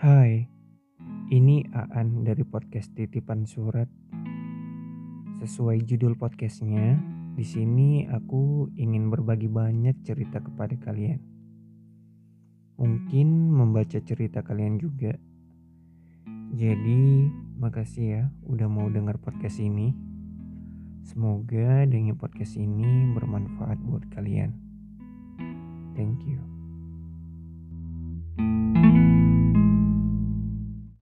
Hai, ini Aan dari podcast Titipan Surat. Sesuai judul podcastnya, di sini aku ingin berbagi banyak cerita kepada kalian. Mungkin membaca cerita kalian juga. Jadi, makasih ya udah mau dengar podcast ini. Semoga dengan podcast ini bermanfaat buat kalian. Thank you.